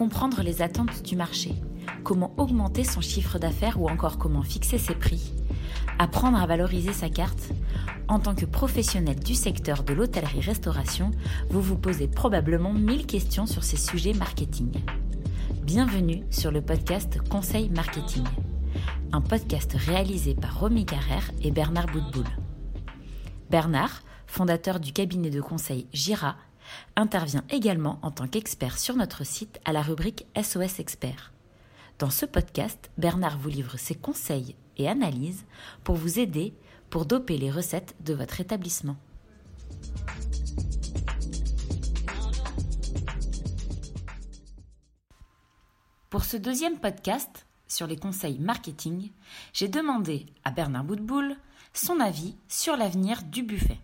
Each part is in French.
comprendre les attentes du marché, comment augmenter son chiffre d'affaires ou encore comment fixer ses prix, apprendre à valoriser sa carte. En tant que professionnel du secteur de l'hôtellerie-restauration, vous vous posez probablement mille questions sur ces sujets marketing. Bienvenue sur le podcast Conseil Marketing, un podcast réalisé par Romy Carrère et Bernard Boutboul. Bernard, fondateur du cabinet de conseil Gira, intervient également en tant qu'expert sur notre site à la rubrique SOS Expert. Dans ce podcast, Bernard vous livre ses conseils et analyses pour vous aider pour doper les recettes de votre établissement. Pour ce deuxième podcast sur les conseils marketing, j'ai demandé à Bernard Boutboul son avis sur l'avenir du buffet.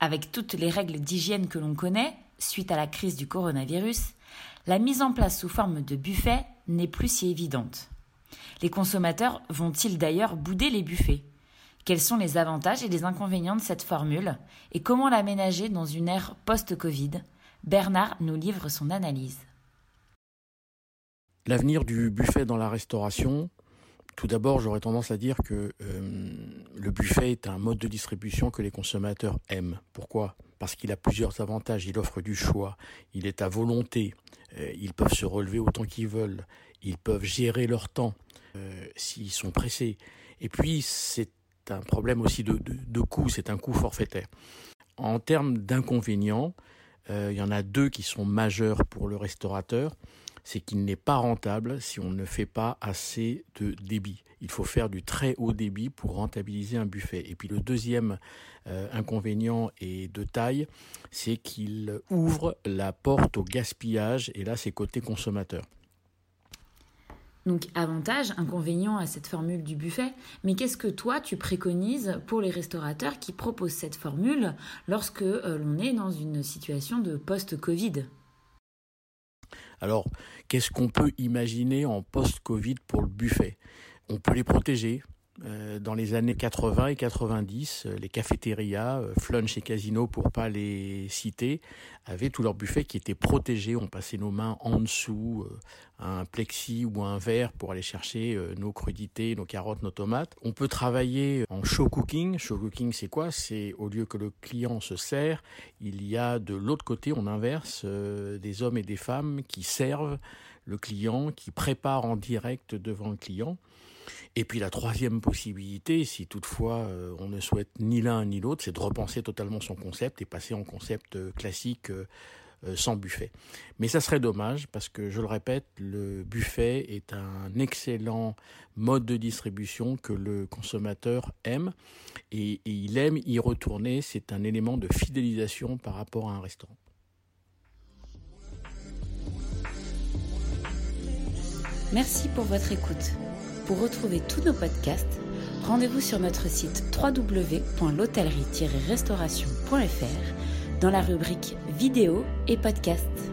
Avec toutes les règles d'hygiène que l'on connaît, suite à la crise du coronavirus, la mise en place sous forme de buffet n'est plus si évidente. Les consommateurs vont-ils d'ailleurs bouder les buffets? Quels sont les avantages et les inconvénients de cette formule? Et comment l'aménager dans une ère post-Covid? Bernard nous livre son analyse. L'avenir du buffet dans la restauration, tout d'abord, j'aurais tendance à dire que euh, le buffet est un mode de distribution que les consommateurs aiment. Pourquoi? Parce qu'il a plusieurs avantages. Il offre du choix, il est à volonté, euh, ils peuvent se relever autant qu'ils veulent, ils peuvent gérer leur temps euh, s'ils sont pressés. Et puis, c'est un problème aussi de, de coût, c'est un coût forfaitaire. En termes d'inconvénients, il y en a deux qui sont majeurs pour le restaurateur c'est qu'il n'est pas rentable si on ne fait pas assez de débit. Il faut faire du très haut débit pour rentabiliser un buffet. Et puis le deuxième euh, inconvénient et de taille, c'est qu'il ouvre la porte au gaspillage, et là c'est côté consommateur. Donc avantage, inconvénient à cette formule du buffet, mais qu'est-ce que toi tu préconises pour les restaurateurs qui proposent cette formule lorsque euh, l'on est dans une situation de post-Covid? Alors, qu'est-ce qu'on peut imaginer en post-Covid pour le buffet? On peut les protéger. Euh, dans les années 80 et 90, euh, les cafétérias, euh, Flunch et Casino pour pas les citer, avaient tous leurs buffets qui étaient protégés. On passait nos mains en dessous, un plexi ou un verre pour aller chercher nos crudités, nos carottes, nos tomates. On peut travailler en show cooking. Show cooking, c'est quoi? C'est au lieu que le client se sert, il y a de l'autre côté, on inverse, des hommes et des femmes qui servent le client, qui préparent en direct devant le client. Et puis la troisième possibilité, si toutefois euh, on ne souhaite ni l'un ni l'autre, c'est de repenser totalement son concept et passer en concept euh, classique euh, sans buffet. Mais ça serait dommage parce que, je le répète, le buffet est un excellent mode de distribution que le consommateur aime et, et il aime y retourner. C'est un élément de fidélisation par rapport à un restaurant. Merci pour votre écoute. Pour retrouver tous nos podcasts, rendez-vous sur notre site www.l'hôtellerie-restauration.fr dans la rubrique vidéo et podcasts.